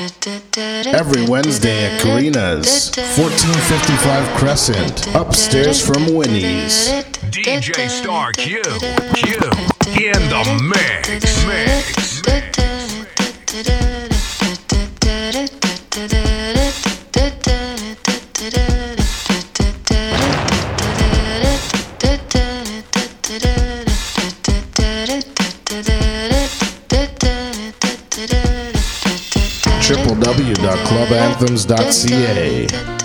Every Wednesday at Karina's, 1455 Crescent, upstairs from Winnie's. DJ Star Q, Q, in the mix. mix, mix. anthems.ca.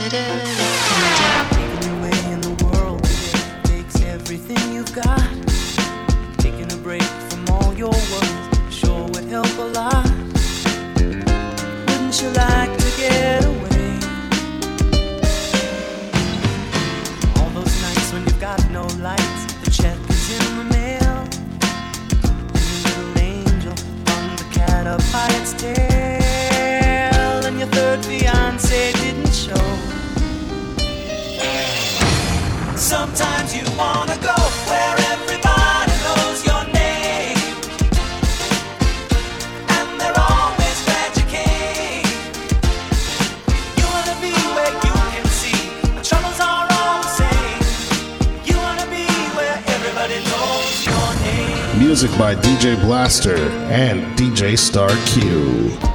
music by DJ Blaster and DJ Star Q.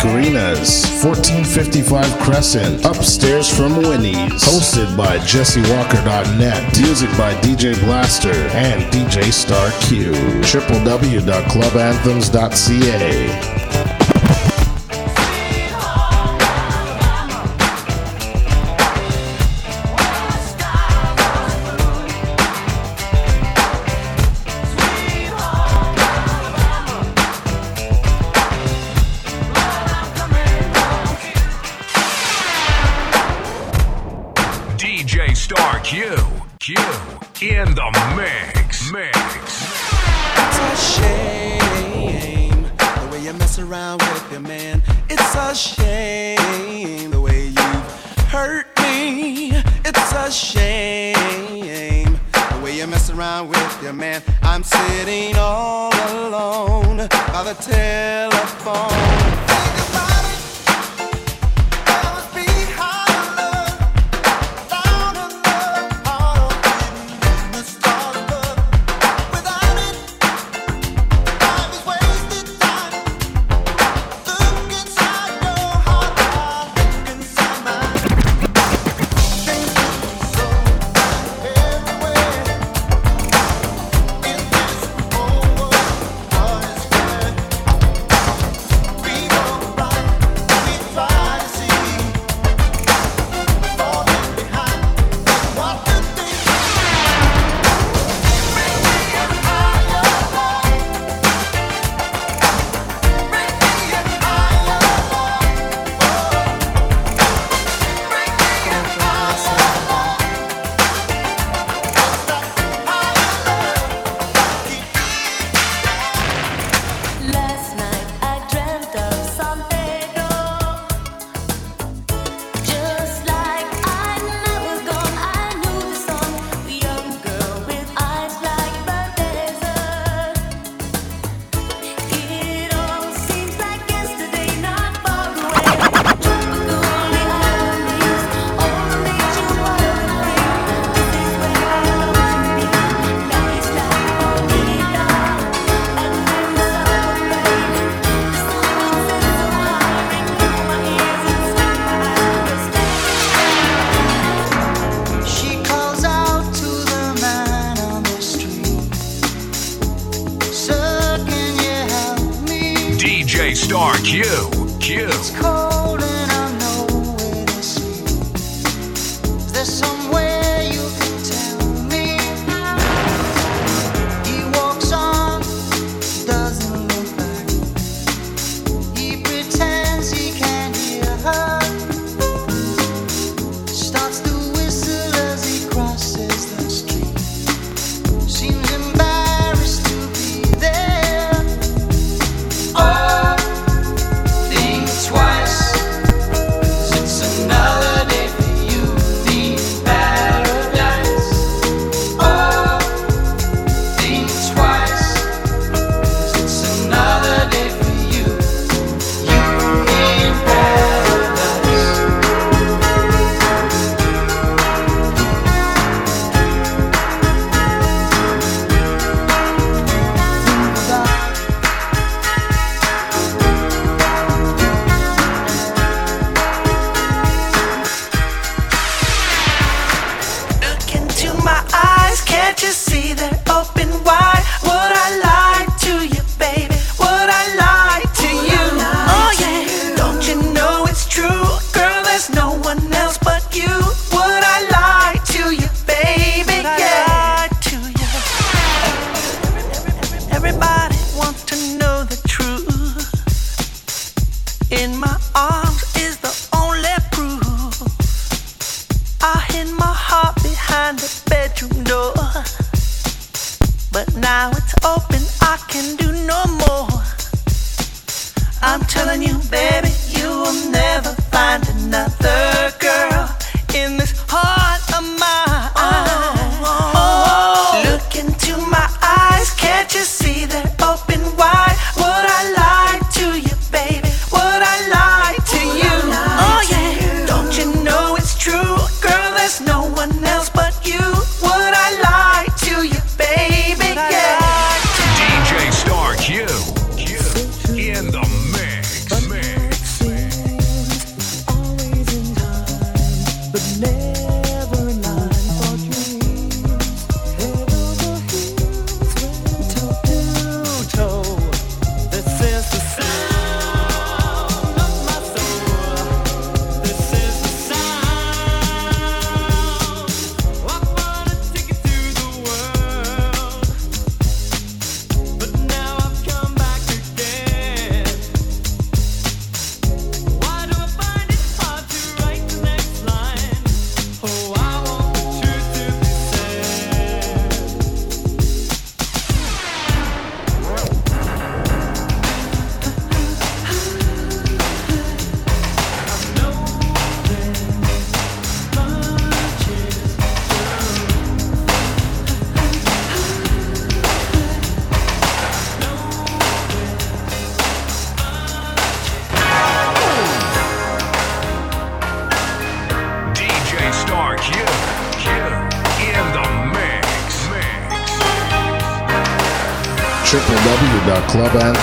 Karina's, 1455 Crescent, upstairs from Winnie's. Hosted by JesseWalker.net. Music by DJ Blaster and DJ Star Q. www.clubanthems.ca. in the mix. Mix. It's a shame the way you mess around with your man. It's a shame the way you hurt me. It's a shame the way you mess around with your man. I'm sitting all alone by the tail.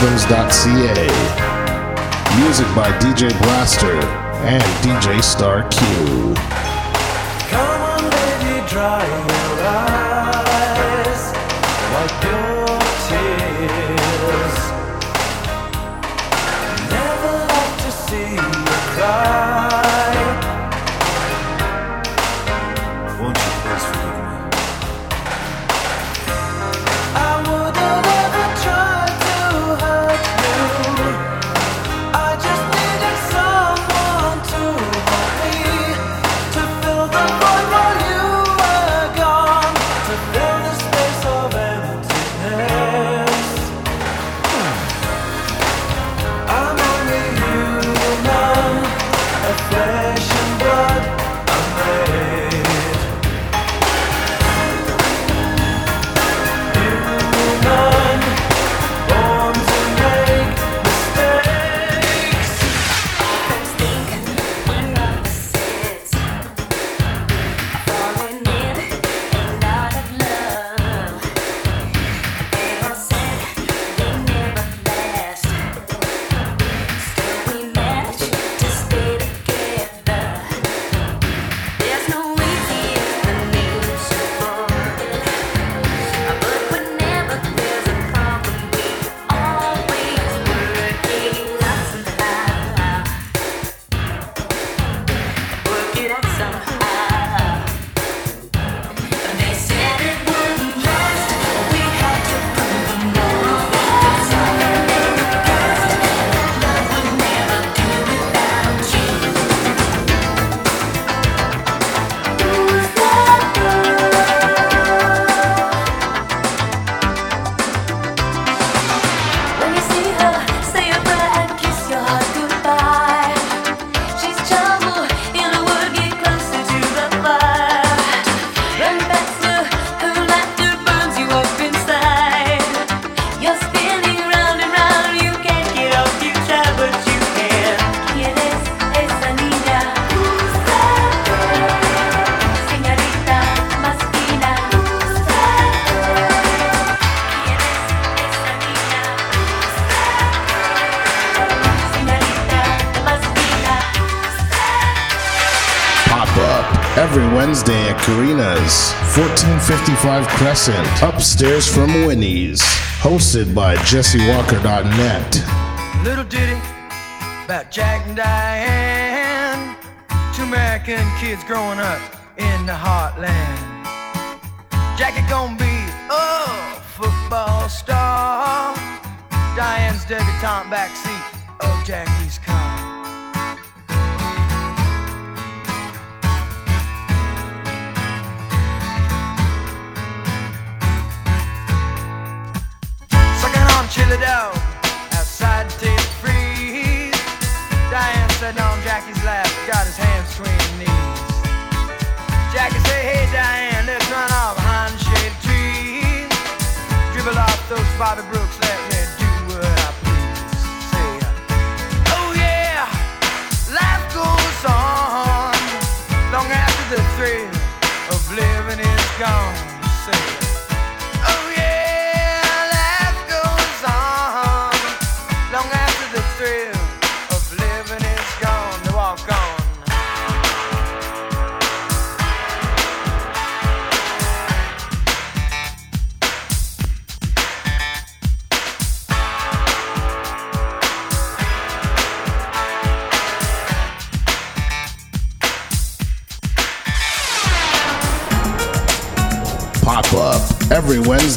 rhythms.ca. Music by DJ Blaster and DJ Star Q. Come on, baby, dry your eyes, wipe your tears. Never like to see you cry. 1455 Crescent, upstairs from Winnie's. Hosted by JesseWalker.net. Little ditty about Jack and Diane. Two American kids growing up in the heartland. Jackie gonna be a football star. Diane's debutante backseat of Jackie's car. Sucking on chili outside Tastee Freez. Diane sitting on Jackie's lap, got his hands between his knees. Jackie say, Hey Diane, let's run off behind the shade trees. Dribble off those Bobby Brooks, let me do what I please. Say, Oh yeah, life goes on long after the thrill of living is gone.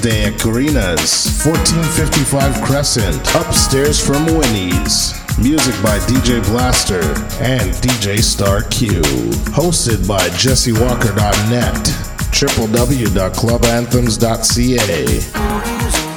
Wednesday at Karina's, 1455 Crescent, upstairs from Winnie's. Music by DJ Blaster and DJ Star Q. Hosted by JesseWalker.net, www.clubanthems.ca.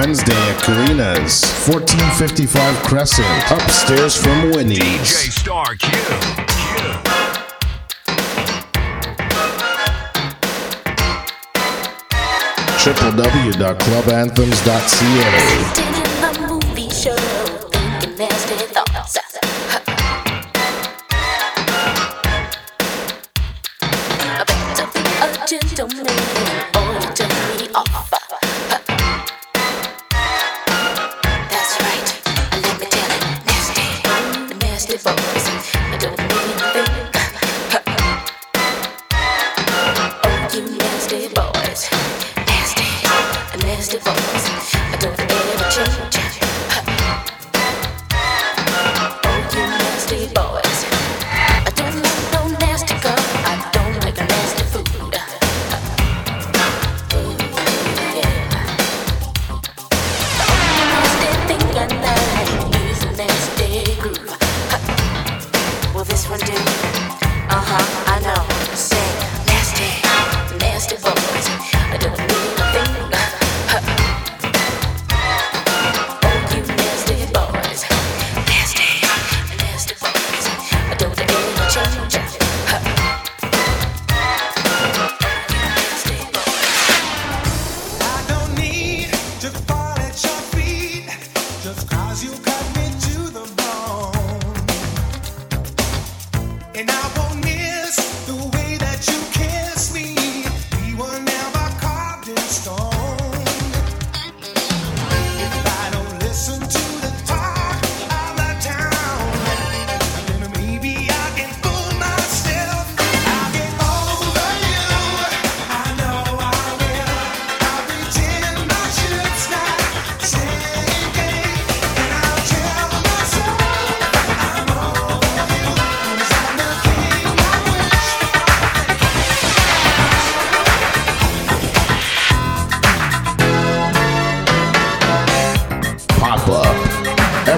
Wednesday at Karina's, 1455 Crescent, upstairs from Winnie's. DJ Star Q. Q. www.clubanthems.ca.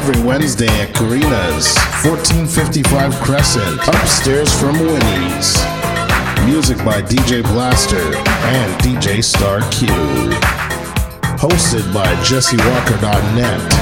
every Wednesday at Karina's, 1455 Crescent, upstairs from Winnie's. Music by DJ Blaster and DJ Star Q. Hosted by JesseWalker.net.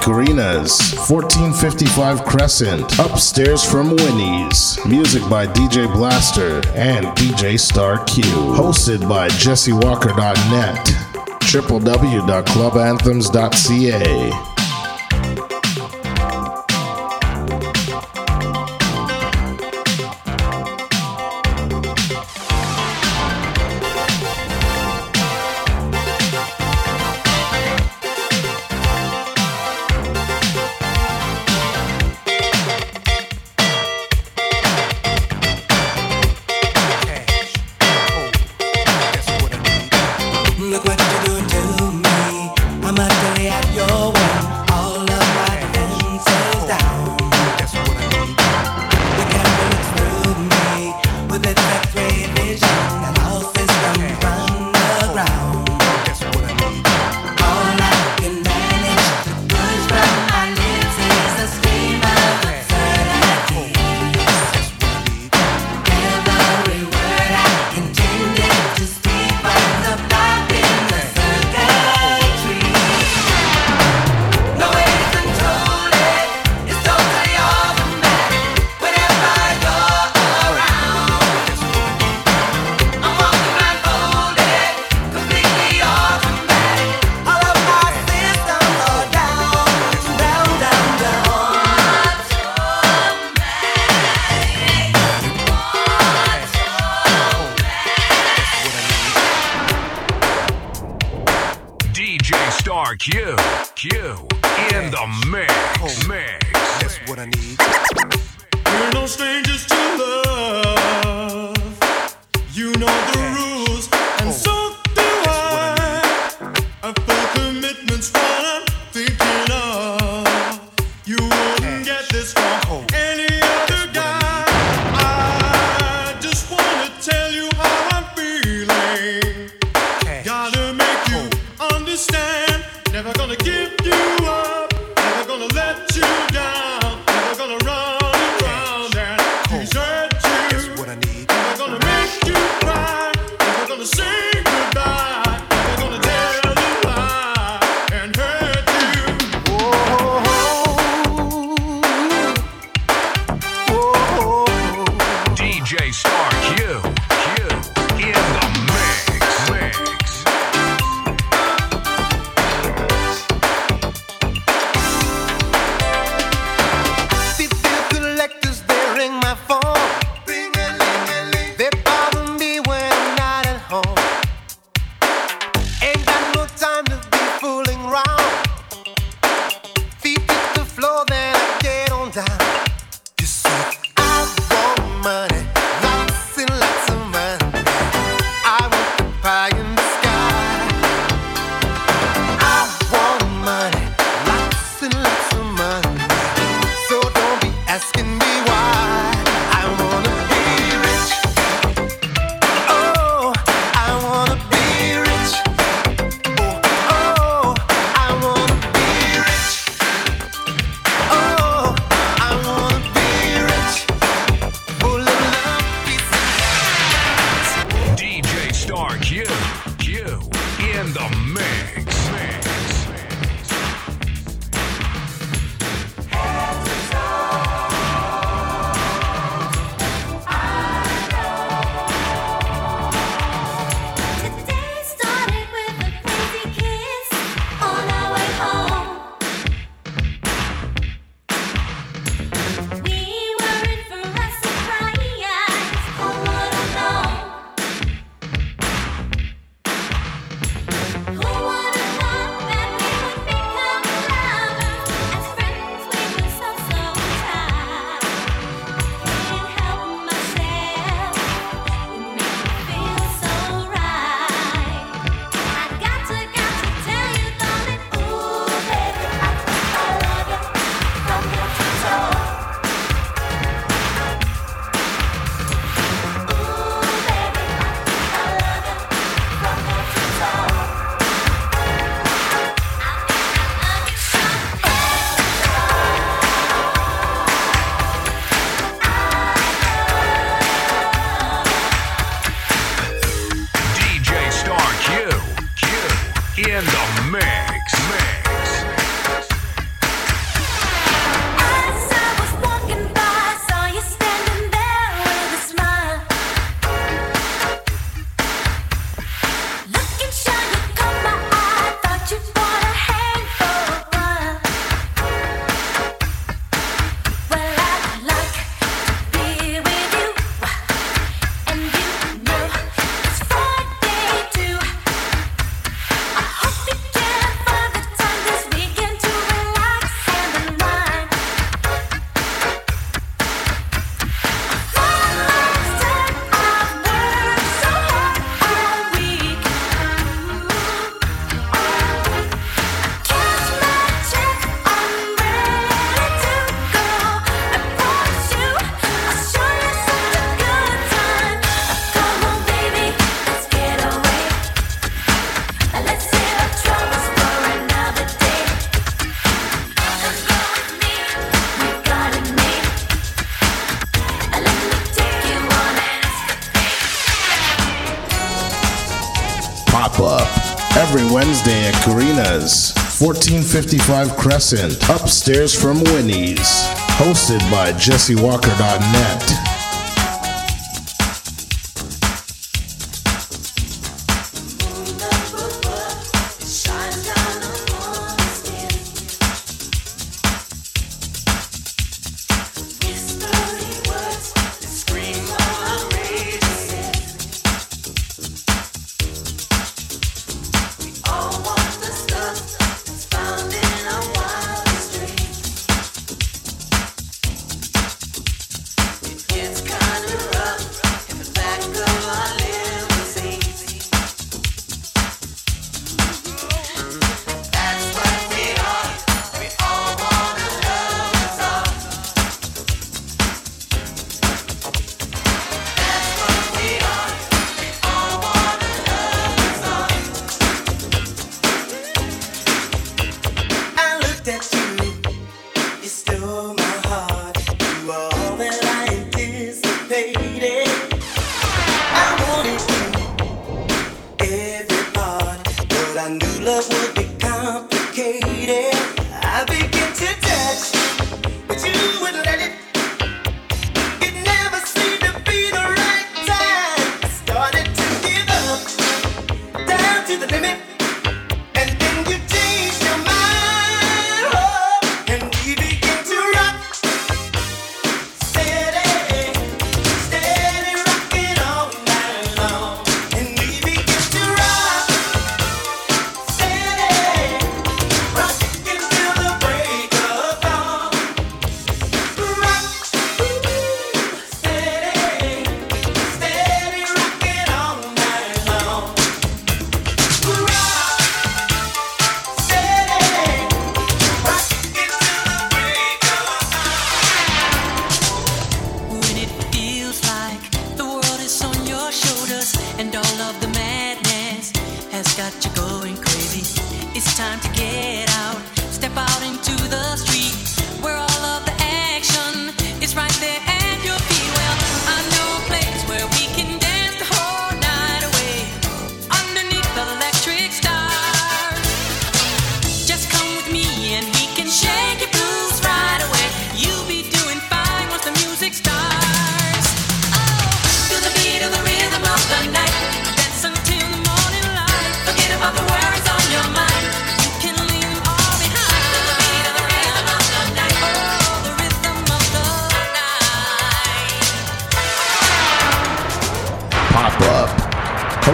Karina's, 1455 Crescent, upstairs from Winnie's. Music by DJ Blaster and DJ Star Q. Hosted by JesseWalker.net, www.clubanthems.ca. Wednesday at Karina's, 1455 Crescent, upstairs from Winnie's. Hosted by JesseWalker.net.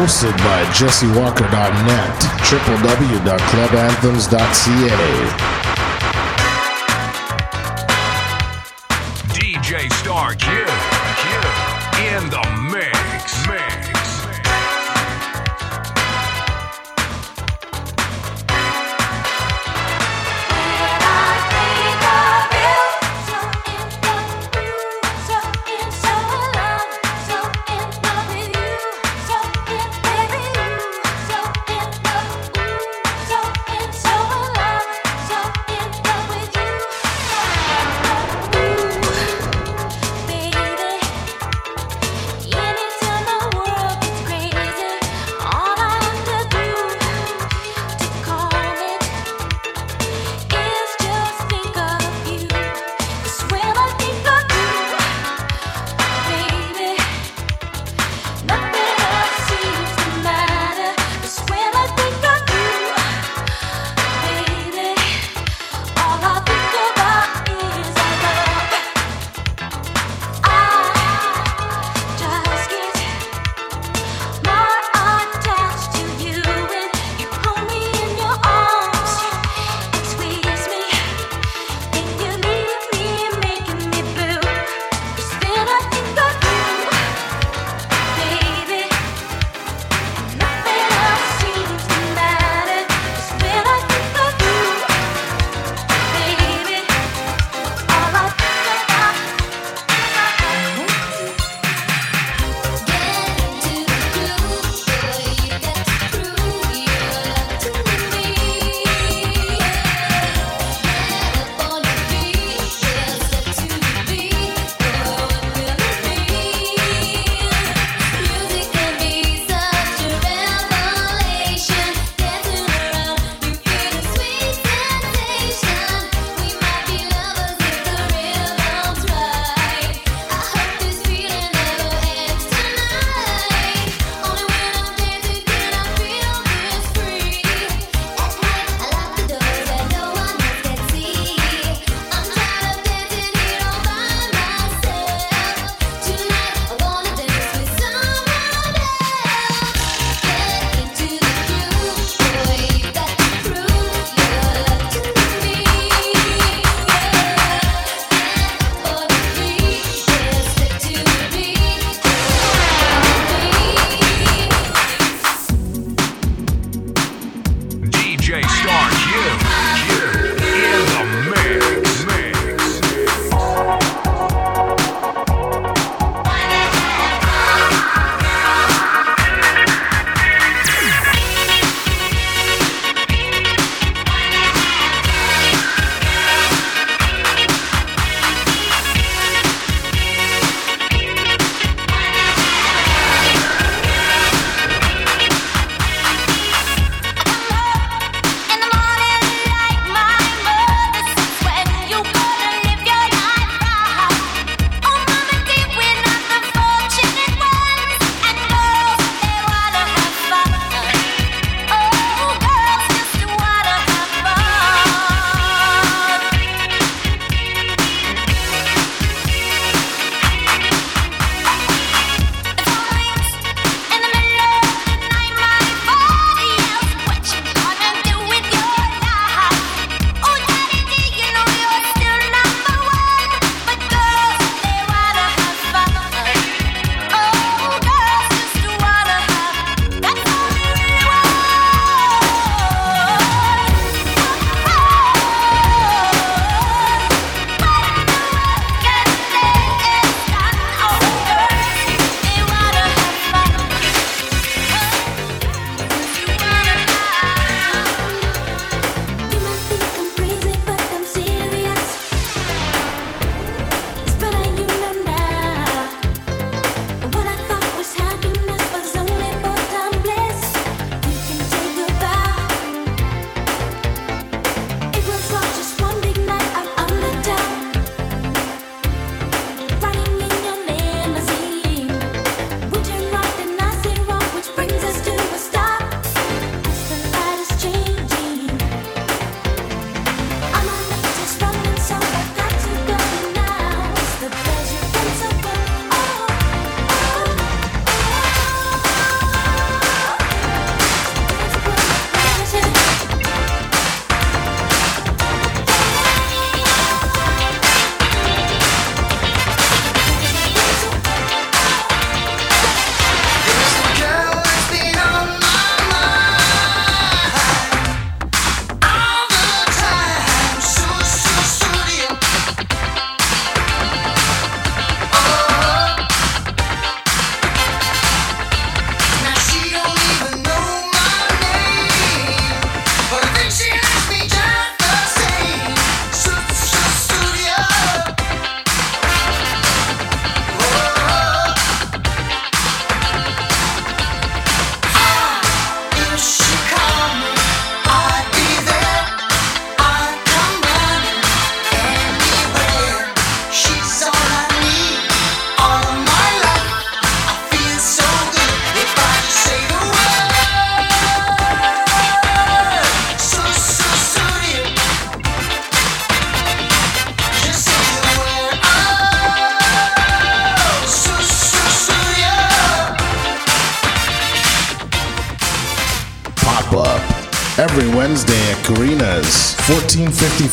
hosted by jessewalker.net, www.clubanthems.ca.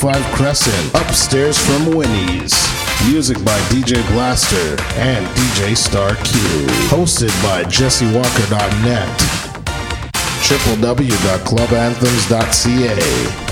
1455 Crescent, upstairs from Winnie's. Music by DJ Blaster and DJ Star Q. Hosted by JesseWalker.net. www.clubanthems.ca.